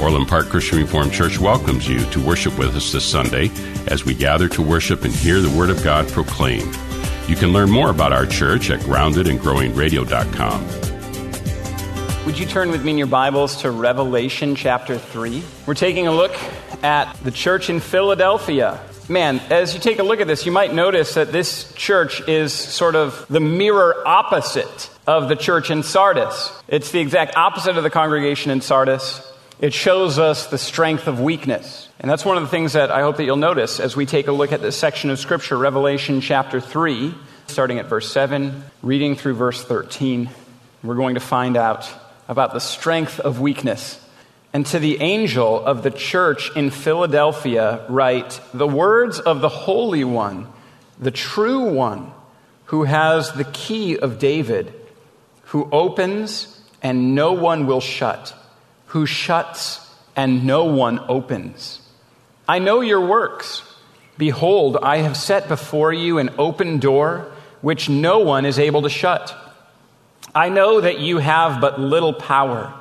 Orland Park Christian Reformed Church welcomes you to worship with us this Sunday as we gather to worship and hear the Word of God proclaimed. You can learn more about our church at groundedandgrowingradio.com. Would you turn with me in your Bibles to Revelation chapter 3? We're taking a look at the church in Philadelphia. Man, as you take a look at this, you might notice that this church is sort of the mirror opposite of the church in Sardis. It's the exact opposite of the congregation in Sardis. It shows us the strength of weakness. And that's one of the things that I hope that you'll notice as we take a look at this section of Scripture, Revelation chapter 3, starting at verse 7, reading through verse 13. We're going to find out about the strength of weakness. And to the angel of the church in Philadelphia, write the words of the Holy One, the true One, who has the key of David, who opens and no one will shut, who shuts and no one opens. I know your works. Behold, I have set before you an open door which no one is able to shut. I know that you have but little power,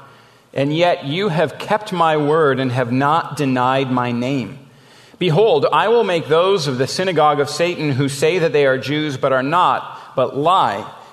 and yet you have kept my word and have not denied my name. Behold, I will make those of the synagogue of Satan who say that they are Jews but are not, but lie.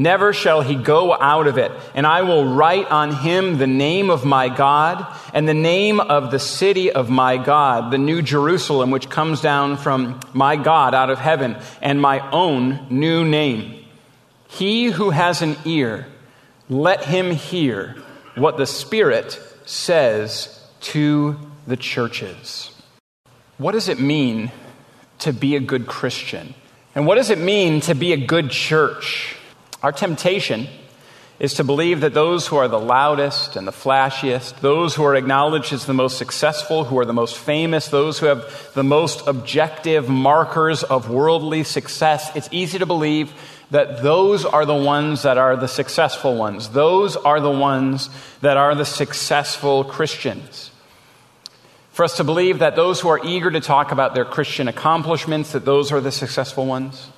Never shall he go out of it. And I will write on him the name of my God and the name of the city of my God, the new Jerusalem, which comes down from my God out of heaven, and my own new name. He who has an ear, let him hear what the Spirit says to the churches. What does it mean to be a good Christian? And what does it mean to be a good church? Our temptation is to believe that those who are the loudest and the flashiest, those who are acknowledged as the most successful, who are the most famous, those who have the most objective markers of worldly success, it's easy to believe that those are the ones that are the successful ones. Those are the ones that are the successful Christians. For us to believe that those who are eager to talk about their Christian accomplishments, that those are the successful ones.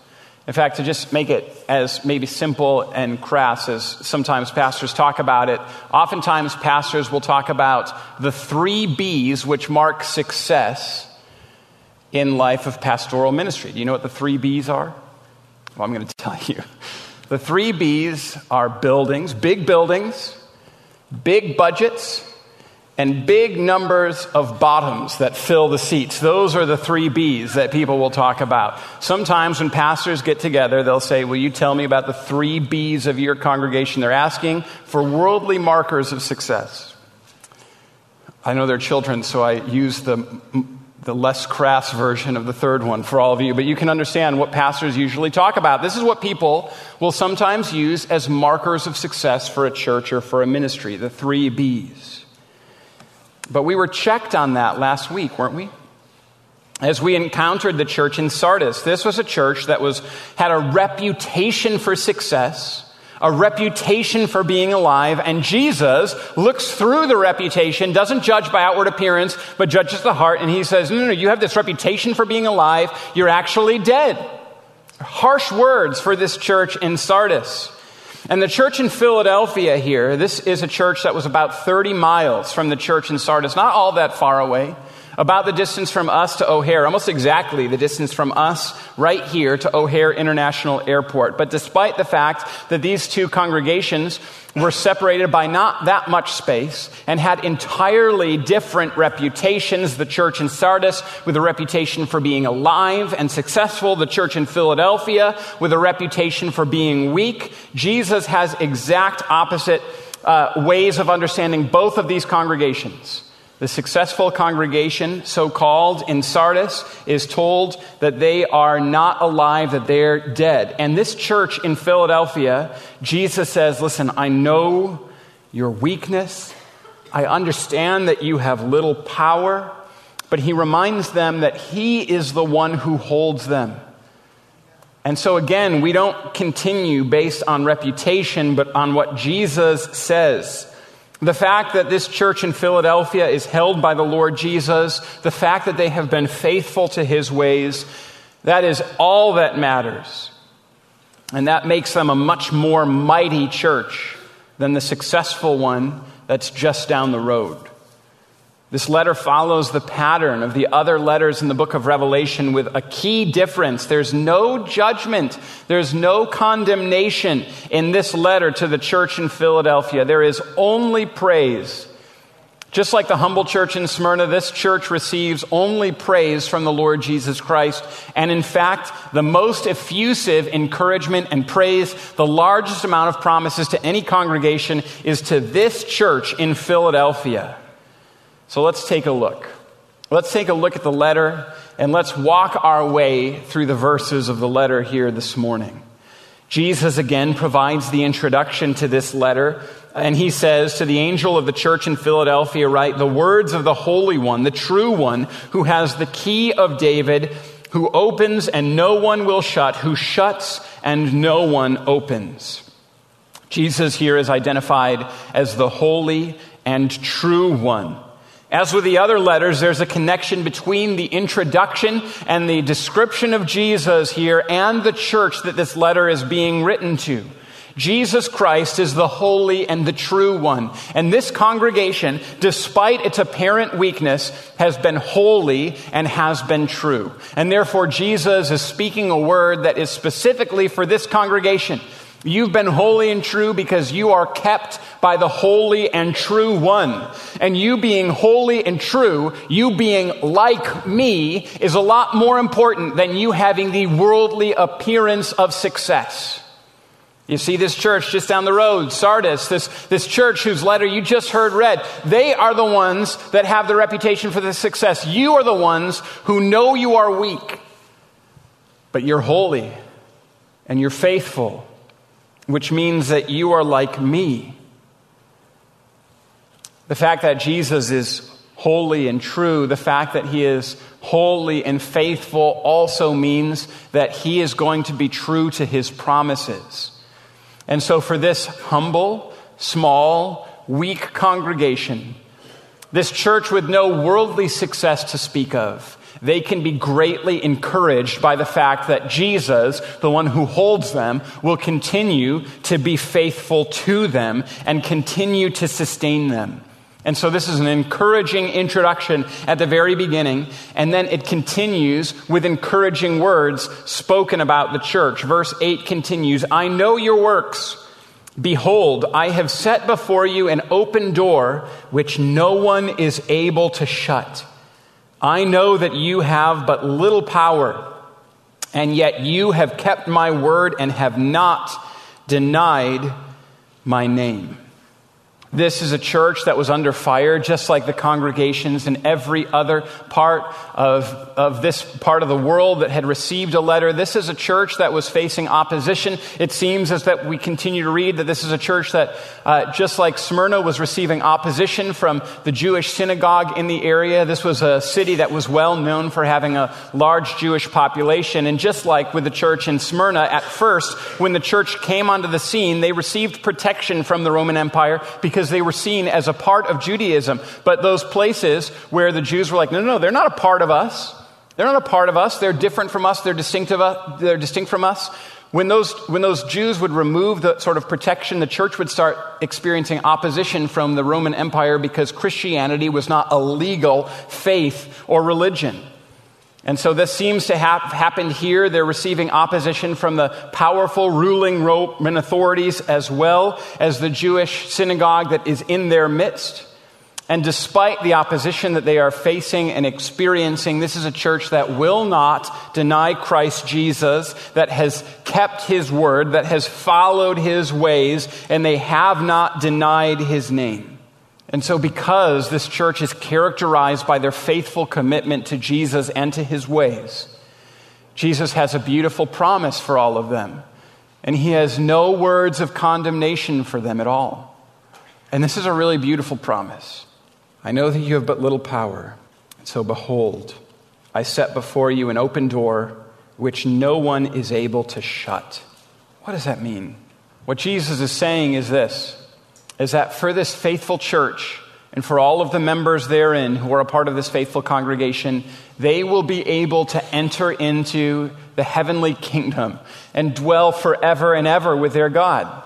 In fact, to just make it as maybe simple and crass as sometimes pastors talk about it, oftentimes pastors will talk about the three B's which mark success in life of pastoral ministry. Do you know what the three B's are? Well, I'm going to tell you. The three B's are buildings, big buildings, big budgets, and big numbers of bottoms that fill the seats. Those are the three B's that people will talk about. Sometimes when pastors get together, they'll say, Will you tell me about the three B's of your congregation? They're asking for worldly markers of success. I know they're children, so I use the, the less crass version of the third one for all of you, but you can understand what pastors usually talk about. This is what people will sometimes use as markers of success for a church or for a ministry the three B's. But we were checked on that last week, weren't we? As we encountered the church in Sardis, this was a church that was, had a reputation for success, a reputation for being alive, and Jesus looks through the reputation, doesn't judge by outward appearance, but judges the heart, and he says, No, no, no, you have this reputation for being alive, you're actually dead. Harsh words for this church in Sardis. And the church in Philadelphia here, this is a church that was about 30 miles from the church in Sardis, not all that far away. About the distance from us to O'Hare, almost exactly the distance from us right here to O'Hare International Airport. But despite the fact that these two congregations were separated by not that much space and had entirely different reputations. The church in Sardis with a reputation for being alive and successful, the church in Philadelphia with a reputation for being weak. Jesus has exact opposite uh, ways of understanding both of these congregations. The successful congregation, so called in Sardis, is told that they are not alive, that they're dead. And this church in Philadelphia, Jesus says, Listen, I know your weakness. I understand that you have little power. But he reminds them that he is the one who holds them. And so, again, we don't continue based on reputation, but on what Jesus says. The fact that this church in Philadelphia is held by the Lord Jesus, the fact that they have been faithful to his ways, that is all that matters. And that makes them a much more mighty church than the successful one that's just down the road. This letter follows the pattern of the other letters in the book of Revelation with a key difference. There's no judgment, there's no condemnation in this letter to the church in Philadelphia. There is only praise. Just like the humble church in Smyrna, this church receives only praise from the Lord Jesus Christ. And in fact, the most effusive encouragement and praise, the largest amount of promises to any congregation is to this church in Philadelphia. So let's take a look. Let's take a look at the letter and let's walk our way through the verses of the letter here this morning. Jesus again provides the introduction to this letter, and he says to the angel of the church in Philadelphia, write the words of the Holy One, the true one, who has the key of David, who opens and no one will shut, who shuts and no one opens. Jesus here is identified as the holy and true one. As with the other letters, there's a connection between the introduction and the description of Jesus here and the church that this letter is being written to. Jesus Christ is the holy and the true one. And this congregation, despite its apparent weakness, has been holy and has been true. And therefore, Jesus is speaking a word that is specifically for this congregation. You've been holy and true because you are kept by the holy and true one. And you being holy and true, you being like me, is a lot more important than you having the worldly appearance of success. You see this church just down the road, Sardis, this, this church whose letter you just heard read, they are the ones that have the reputation for the success. You are the ones who know you are weak, but you're holy and you're faithful which means that you are like me. The fact that Jesus is holy and true, the fact that he is holy and faithful also means that he is going to be true to his promises. And so, for this humble, small, weak congregation, this church with no worldly success to speak of, they can be greatly encouraged by the fact that Jesus, the one who holds them, will continue to be faithful to them and continue to sustain them. And so this is an encouraging introduction at the very beginning, and then it continues with encouraging words spoken about the church. Verse 8 continues I know your works. Behold, I have set before you an open door which no one is able to shut. I know that you have but little power, and yet you have kept my word and have not denied my name. This is a church that was under fire, just like the congregations in every other part of, of this part of the world that had received a letter. This is a church that was facing opposition. It seems as that we continue to read that this is a church that, uh, just like Smyrna was receiving opposition from the Jewish synagogue in the area, this was a city that was well known for having a large Jewish population. And just like with the church in Smyrna, at first, when the church came onto the scene, they received protection from the Roman Empire because because they were seen as a part of Judaism. But those places where the Jews were like, no, no, no, they're not a part of us. They're not a part of us. They're different from us. They're distinct, of us. They're distinct from us. When those, when those Jews would remove the sort of protection, the church would start experiencing opposition from the Roman Empire because Christianity was not a legal faith or religion. And so this seems to have happened here. They're receiving opposition from the powerful ruling Roman authorities as well as the Jewish synagogue that is in their midst. And despite the opposition that they are facing and experiencing, this is a church that will not deny Christ Jesus, that has kept his word, that has followed his ways, and they have not denied his name. And so, because this church is characterized by their faithful commitment to Jesus and to his ways, Jesus has a beautiful promise for all of them. And he has no words of condemnation for them at all. And this is a really beautiful promise. I know that you have but little power. And So behold, I set before you an open door which no one is able to shut. What does that mean? What Jesus is saying is this is that for this faithful church and for all of the members therein who are a part of this faithful congregation, they will be able to enter into the heavenly kingdom and dwell forever and ever with their God.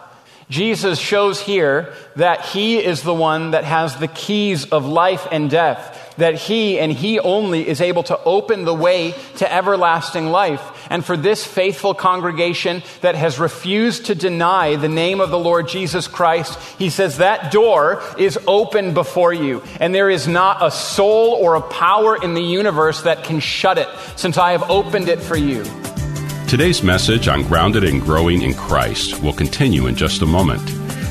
Jesus shows here that he is the one that has the keys of life and death, that he and he only is able to open the way to everlasting life. And for this faithful congregation that has refused to deny the name of the Lord Jesus Christ, he says that door is open before you. And there is not a soul or a power in the universe that can shut it, since I have opened it for you. Today's message on Grounded and Growing in Christ will continue in just a moment.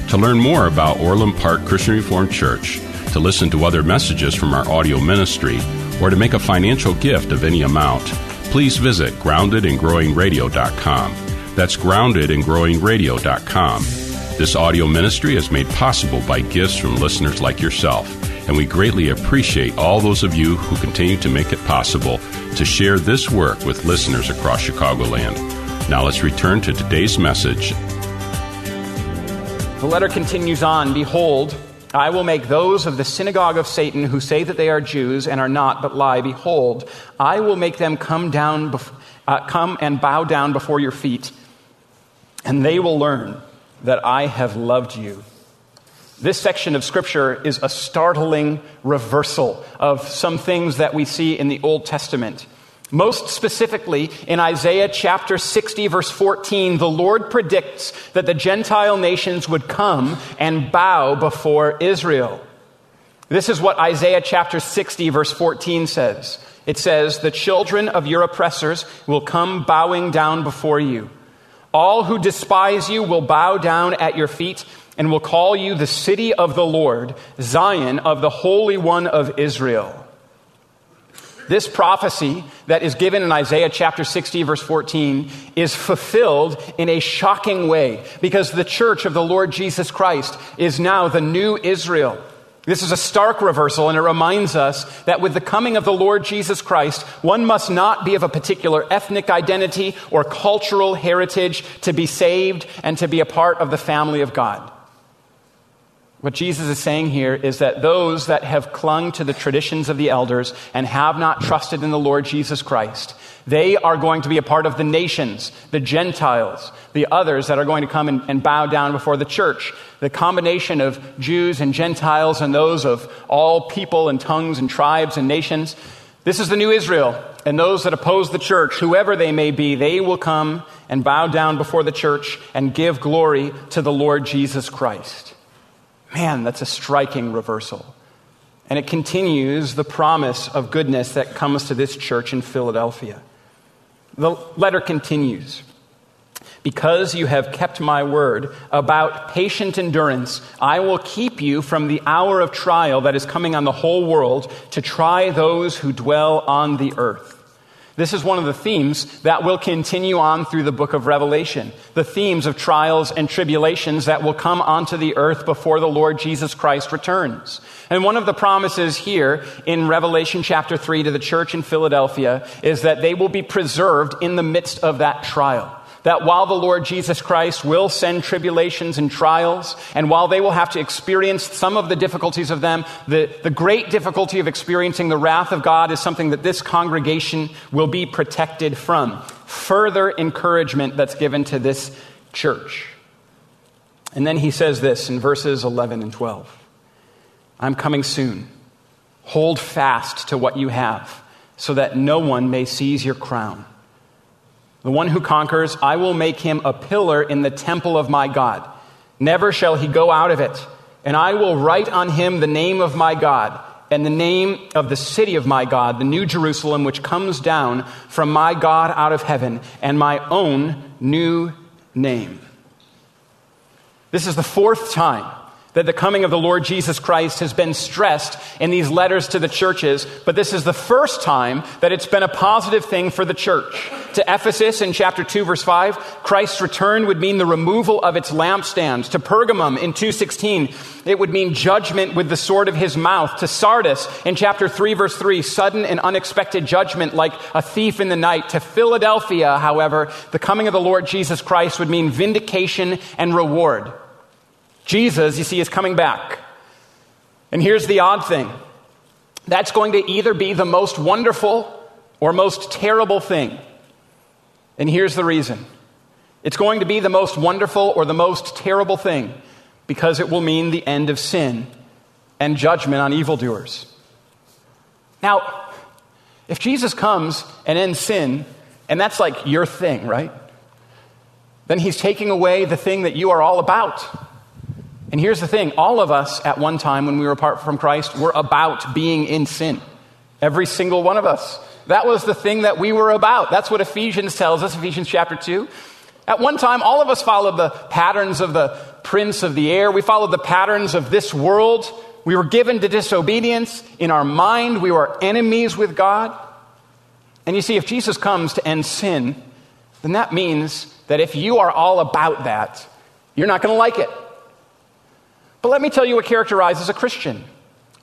To learn more about Orland Park Christian Reformed Church, to listen to other messages from our audio ministry, or to make a financial gift of any amount, please visit groundedandgrowingradio.com. That's groundedandgrowingradio.com. This audio ministry is made possible by gifts from listeners like yourself, and we greatly appreciate all those of you who continue to make it possible to share this work with listeners across Chicagoland. Now let's return to today's message. The letter continues on Behold, I will make those of the synagogue of Satan who say that they are Jews and are not, but lie. Behold, I will make them come down, uh, come and bow down before your feet, and they will learn that I have loved you. This section of Scripture is a startling reversal of some things that we see in the Old Testament. Most specifically, in Isaiah chapter 60, verse 14, the Lord predicts that the Gentile nations would come and bow before Israel. This is what Isaiah chapter 60, verse 14 says. It says, The children of your oppressors will come bowing down before you. All who despise you will bow down at your feet and will call you the city of the Lord, Zion of the Holy One of Israel. This prophecy that is given in Isaiah chapter 60, verse 14, is fulfilled in a shocking way because the church of the Lord Jesus Christ is now the new Israel. This is a stark reversal, and it reminds us that with the coming of the Lord Jesus Christ, one must not be of a particular ethnic identity or cultural heritage to be saved and to be a part of the family of God. What Jesus is saying here is that those that have clung to the traditions of the elders and have not trusted in the Lord Jesus Christ, they are going to be a part of the nations, the Gentiles, the others that are going to come and, and, bow down before the church. The combination of Jews and Gentiles and those of all people and tongues and tribes and nations. This is the new Israel. And those that oppose the church, whoever they may be, they will come and bow down before the church and give glory to the Lord Jesus Christ. Man, that's a striking reversal. And it continues the promise of goodness that comes to this church in Philadelphia. The letter continues Because you have kept my word about patient endurance, I will keep you from the hour of trial that is coming on the whole world to try those who dwell on the earth. This is one of the themes that will continue on through the book of Revelation. The themes of trials and tribulations that will come onto the earth before the Lord Jesus Christ returns. And one of the promises here in Revelation chapter 3 to the church in Philadelphia is that they will be preserved in the midst of that trial. That while the Lord Jesus Christ will send tribulations and trials, and while they will have to experience some of the difficulties of them, the, the great difficulty of experiencing the wrath of God is something that this congregation will be protected from. Further encouragement that's given to this church. And then he says this in verses 11 and 12 I'm coming soon. Hold fast to what you have, so that no one may seize your crown. The one who conquers, I will make him a pillar in the temple of my God. Never shall he go out of it. And I will write on him the name of my God and the name of the city of my God, the new Jerusalem, which comes down from my God out of heaven, and my own new name. This is the fourth time that the coming of the Lord Jesus Christ has been stressed in these letters to the churches, but this is the first time that it's been a positive thing for the church. To Ephesus in chapter 2 verse 5, Christ's return would mean the removal of its lampstands. To Pergamum in 2:16, it would mean judgment with the sword of his mouth. To Sardis in chapter 3 verse 3, sudden and unexpected judgment like a thief in the night. To Philadelphia, however, the coming of the Lord Jesus Christ would mean vindication and reward. Jesus, you see, is coming back. And here's the odd thing that's going to either be the most wonderful or most terrible thing. And here's the reason it's going to be the most wonderful or the most terrible thing because it will mean the end of sin and judgment on evildoers. Now, if Jesus comes and ends sin, and that's like your thing, right? Then he's taking away the thing that you are all about. And here's the thing all of us at one time when we were apart from Christ were about being in sin. Every single one of us. That was the thing that we were about. That's what Ephesians tells us, Ephesians chapter 2. At one time, all of us followed the patterns of the prince of the air. We followed the patterns of this world. We were given to disobedience. In our mind, we were enemies with God. And you see, if Jesus comes to end sin, then that means that if you are all about that, you're not going to like it. But let me tell you what characterizes a Christian.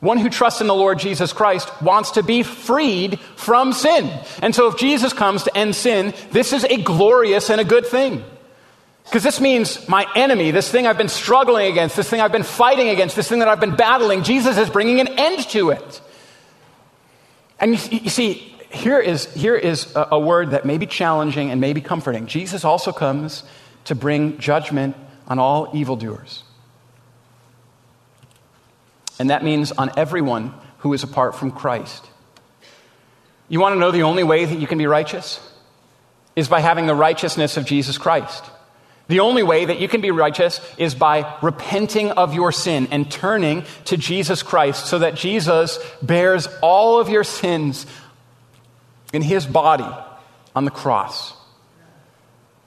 One who trusts in the Lord Jesus Christ wants to be freed from sin. And so if Jesus comes to end sin, this is a glorious and a good thing. Because this means my enemy, this thing I've been struggling against, this thing I've been fighting against, this thing that I've been battling, Jesus is bringing an end to it. And you, you see, here is, here is a, a word that may be challenging and may be comforting. Jesus also comes to bring judgment on all evildoers. And that means on everyone who is apart from Christ. You want to know the only way that you can be righteous? Is by having the righteousness of Jesus Christ. The only way that you can be righteous is by repenting of your sin and turning to Jesus Christ so that Jesus bears all of your sins in his body on the cross.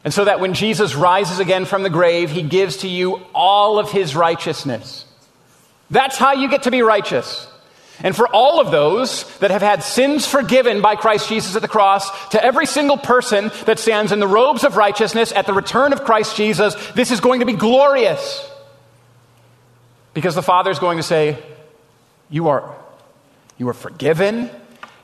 And so that when Jesus rises again from the grave, he gives to you all of his righteousness. That's how you get to be righteous. And for all of those that have had sins forgiven by Christ Jesus at the cross, to every single person that stands in the robes of righteousness at the return of Christ Jesus, this is going to be glorious. Because the Father is going to say, You are, you are forgiven.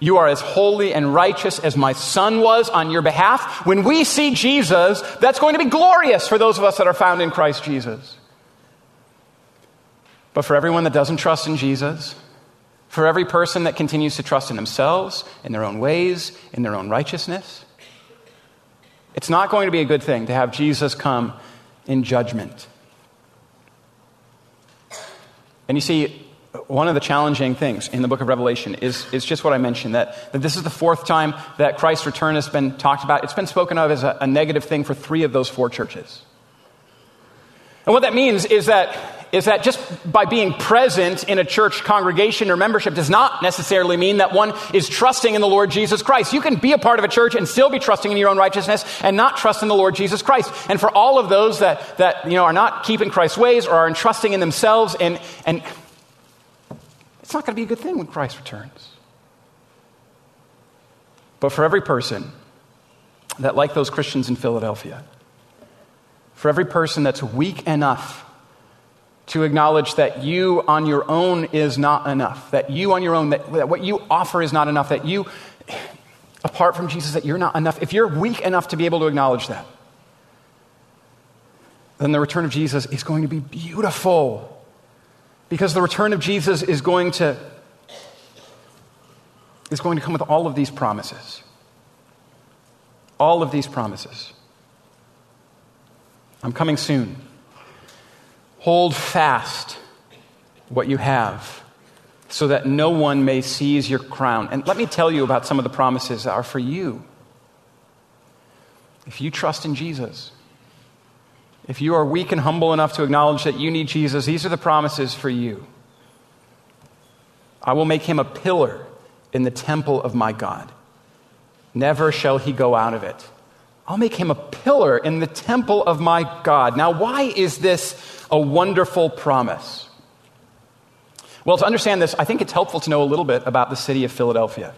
You are as holy and righteous as my Son was on your behalf. When we see Jesus, that's going to be glorious for those of us that are found in Christ Jesus. But for everyone that doesn't trust in Jesus, for every person that continues to trust in themselves, in their own ways, in their own righteousness, it's not going to be a good thing to have Jesus come in judgment. And you see, one of the challenging things in the book of Revelation is, is just what I mentioned that, that this is the fourth time that Christ's return has been talked about. It's been spoken of as a, a negative thing for three of those four churches. And what that means is that is that just by being present in a church congregation or membership does not necessarily mean that one is trusting in the Lord Jesus Christ. You can be a part of a church and still be trusting in your own righteousness and not trust in the Lord Jesus Christ. And for all of those that, that you know, are not keeping Christ's ways or are entrusting in themselves, and, and it's not going to be a good thing when Christ returns. But for every person that, like those Christians in Philadelphia, for every person that's weak enough to acknowledge that you on your own is not enough, that you on your own, that, that what you offer is not enough, that you, apart from Jesus, that you're not enough. If you're weak enough to be able to acknowledge that, then the return of Jesus is going to be beautiful. Because the return of Jesus is going to is going to come with all of these promises. All of these promises. I'm coming soon. Hold fast what you have so that no one may seize your crown. And let me tell you about some of the promises that are for you. If you trust in Jesus, if you are weak and humble enough to acknowledge that you need Jesus, these are the promises for you. I will make him a pillar in the temple of my God. Never shall he go out of it. I'll make him a pillar in the temple of my God. Now, why is this a wonderful promise? Well, to understand this, I think it's helpful to know a little bit about the city of Philadelphia.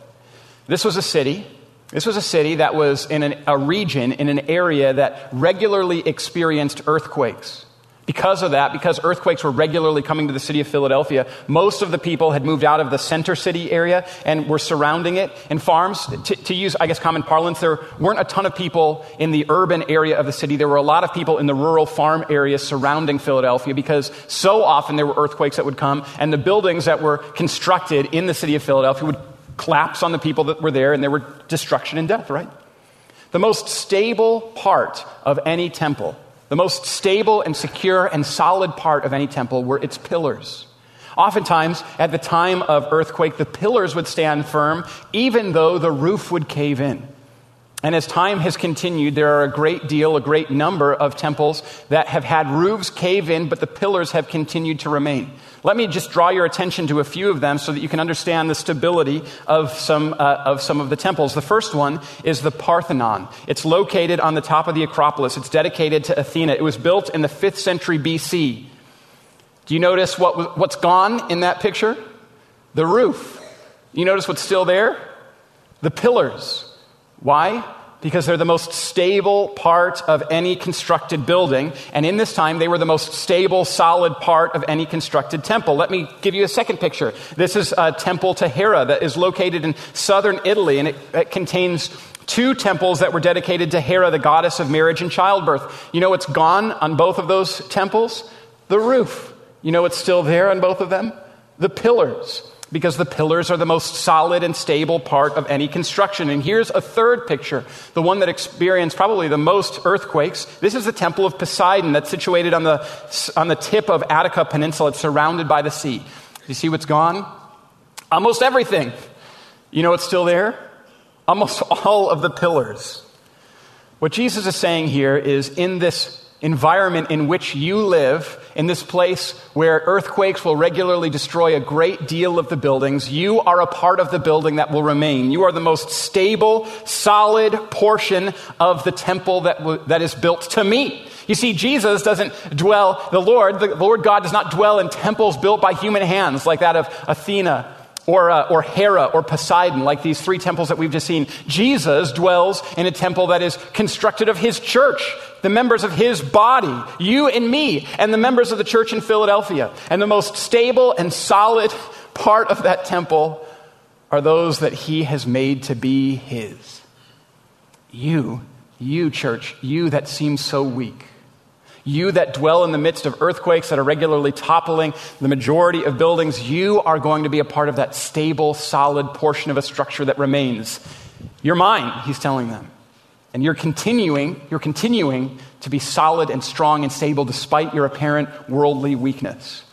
This was a city. This was a city that was in an, a region, in an area that regularly experienced earthquakes. Because of that, because earthquakes were regularly coming to the city of Philadelphia, most of the people had moved out of the center city area and were surrounding it in farms. To, to, use, I guess, common parlance, there weren't a ton of people in the urban area of the city. There were a lot of people in the rural farm areas surrounding Philadelphia because so often there were earthquakes that would come and the buildings that were constructed in the city of Philadelphia would collapse on the people that were there and there were destruction and death, right? The most stable part of any temple the most stable and secure and solid part of any temple were its pillars. Oftentimes, at the time of earthquake, the pillars would stand firm even though the roof would cave in. And as time has continued, there are a great deal, a great number of temples that have had roofs cave in, but the pillars have continued to remain. Let me just draw your attention to a few of them so that you can understand the stability of some, uh, of some of the temples. The first one is the Parthenon. It's located on the top of the Acropolis. It's dedicated to Athena. It was built in the 5th century BC. Do you notice what, what's gone in that picture? The roof. You notice what's still there? The pillars. Why? Because they're the most stable part of any constructed building. And in this time, they were the most stable, solid part of any constructed temple. Let me give you a second picture. This is a temple to Hera that is located in southern Italy, and it, it contains two temples that were dedicated to Hera, the goddess of marriage and childbirth. You know what's gone on both of those temples? The roof. You know what's still there on both of them? The pillars because the pillars are the most solid and stable part of any construction. And here's a third picture, the one that experienced probably the most earthquakes. This is the Temple of Poseidon that's situated on the, on the tip of Attica Peninsula. It's surrounded by the sea. You see what's gone? Almost everything. You know what's still there? Almost all of the pillars. What Jesus is saying here is in this environment in which you live, in this place where earthquakes will regularly destroy a great deal of the buildings, you are a part of the building that will remain. You are the most stable, solid portion of the temple that, w- that is built to me. You see, Jesus doesn't dwell, the Lord, the Lord God does not dwell in temples built by human hands like that of Athena or, uh, or Hera or Poseidon, like these three temples that we've just seen. Jesus dwells in a temple that is constructed of his church, the members of his body, you and me, and the members of the church in Philadelphia. And the most stable and solid part of that temple are those that he has made to be his. You, you, church, you that seem so weak you that dwell in the midst of earthquakes that are regularly toppling the majority of buildings, you are going to be a part of that stable, solid portion of a structure that remains. You're mine, he's telling them. And you're continuing, you're continuing to be solid and strong and stable despite your apparent worldly weakness.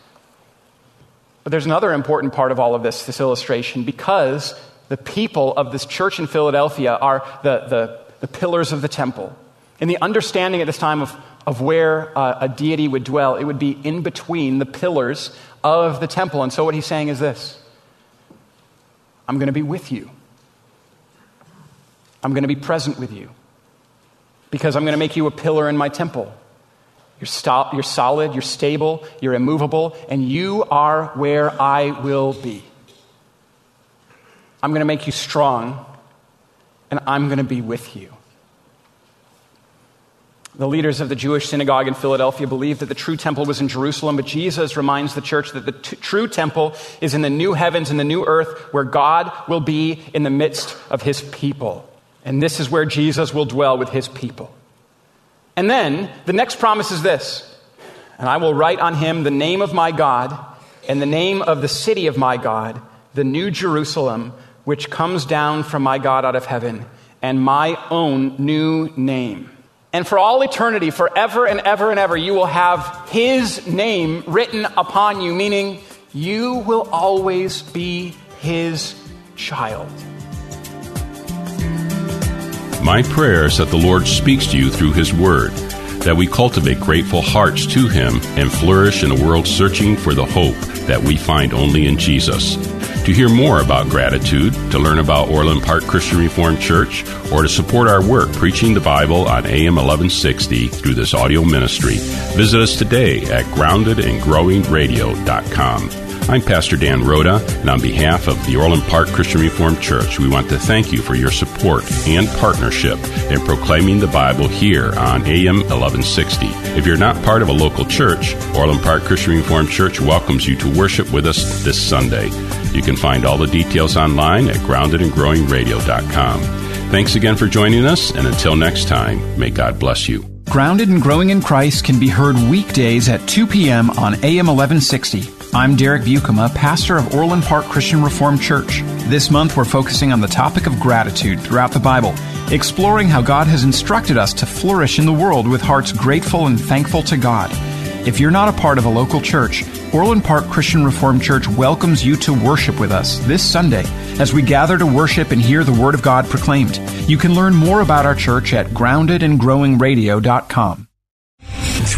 But there's another important part of all of this, this illustration, because the people of this church in Philadelphia are the, the, the pillars of the temple. And the understanding at this time of of where uh, a deity would dwell. It would be in between the pillars of the temple. And so, what he's saying is this I'm going to be with you, I'm going to be present with you, because I'm going to make you a pillar in my temple. You're, st- you're solid, you're stable, you're immovable, and you are where I will be. I'm going to make you strong, and I'm going to be with you. The leaders of the Jewish synagogue in Philadelphia believed that the true temple was in Jerusalem, but Jesus reminds the church that the t- true temple is in the new heavens and the new earth where God will be in the midst of his people. And this is where Jesus will dwell with his people. And then the next promise is this And I will write on him the name of my God and the name of the city of my God, the new Jerusalem, which comes down from my God out of heaven, and my own new name. And for all eternity, forever and ever and ever, you will have his name written upon you, meaning you will always be his child. My prayer is that the Lord speaks to you through His Word, that we cultivate grateful hearts to Him and flourish in a world searching for the hope that we find only in Jesus. To hear more about gratitude, to learn about Orland Park Christian Reformed Church, or to support our work preaching the Bible on AM 1160 through this audio ministry, visit us today at groundedandgrowingradio.com. I'm Pastor Dan Rhoda, and on behalf of the Orland Park Christian Reformed Church, we want to thank you for your support and partnership in proclaiming the Bible here on AM 1160. If you're not part of a local church, Orland Park Christian Reformed Church welcomes you to worship with us this Sunday. You can find all the details online at groundedandgrowingradio.com. Thanks again for joining us, and until next time, may God bless you. Grounded and Growing in Christ can be heard weekdays at 2 p.m. on AM 1160. I'm Derek Buikema, pastor of Orland Park Christian Reformed Church. This month we're focusing on the topic of gratitude throughout the Bible, exploring how God has instructed us to flourish in the world with hearts grateful and thankful to God. If you're not a part of a local church, Orland Park Christian Reformed Church welcomes you to worship with us this Sunday as we gather to worship and hear the Word of God proclaimed. You can learn more about our church at groundedandgrowingradio.com.